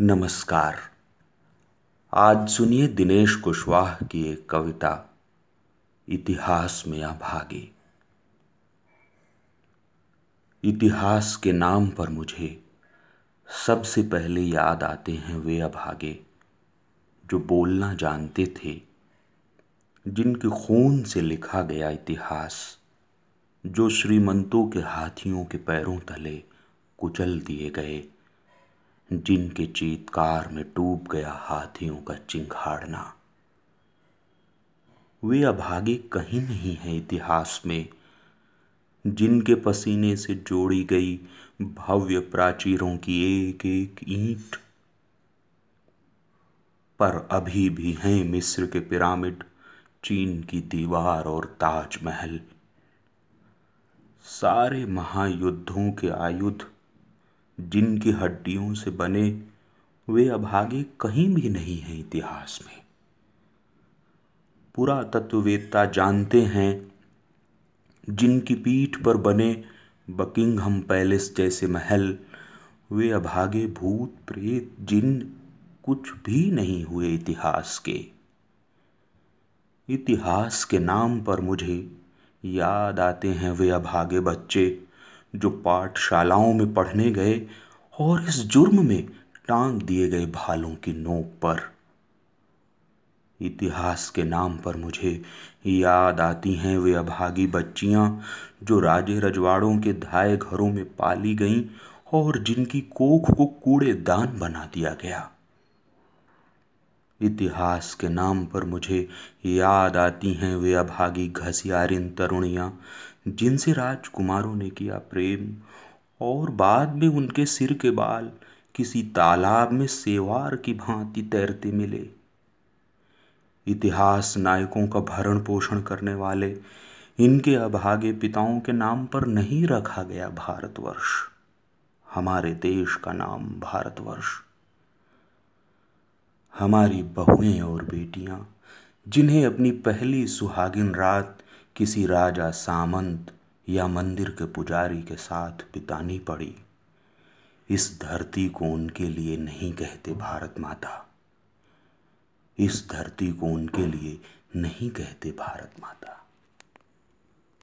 नमस्कार। आज सुनिए दिनेश कुशवाह की एक कविता, इतिहास में अभागे इतिहास के नाम पर मुझे सबसे पहले याद आते हैं वे अभागे जो बोलना जानते थे, जिनके खून से लिखा गया इतिहास, जो श्रीमंतों के हाथियों के पैरों तले कुचल दिए गए। जिनके चीतकार में डूब गया हाथियों का चिंघाड़ना। वे अभागे कहीं नहीं है इतिहास में। जिनके पसीने से जोड़ी गई भव्य प्राचीरों की एक एक ईंट। पर अभी भी हैं मिस्र के पिरामिड, चीन की दीवार और ताजमहल। सारे महायुद्धों के आयुध जिनकी हड्डियों से बने वे अभागे कहीं भी नहीं हैं इतिहास में। पुरातत्ववेत्ता जानते हैं, जिनकी पीठ पर बने बकिंगहम पैलेस जैसे महल, वे अभागे भूत प्रेत जिन कुछ भी नहीं हुए इतिहास के। इतिहास के नाम पर मुझे याद आते हैं वे अभागे बच्चे। जो पाठशालाओं में पढ़ने गए और इस जुर्म में टांग दिए गए भालों की नोक पर। इतिहास के नाम पर मुझे याद आती हैं वे अभागी बच्चियाँ जो राजे रजवाड़ों के धाए घरों में पाली गईं और जिनकी कोख को कूड़ेदान बना दिया गया। इतिहास के नाम पर मुझे याद आती हैं वे अभागी घसियारिन तरुणियाँ, जिनसे राजकुमारों ने किया प्रेम, और बाद में उनके सिर के बाल किसी तालाब में सेवार की भांति तैरते मिले। इतिहास नायकों का भरण पोषण करने वाले इनके अभागे पिताओं के नाम पर नहीं रखा गया भारतवर्ष। हमारे देश का नाम भारतवर्ष। हमारी बहुएँ और बेटियाँ, जिन्हें अपनी पहली सुहागिन रात किसी राजा सामंत या मंदिर के पुजारी के साथ बितानी पड़ी। इस धरती को उनके लिए नहीं कहते भारत माता। इस धरती को उनके लिए नहीं कहते भारत माता।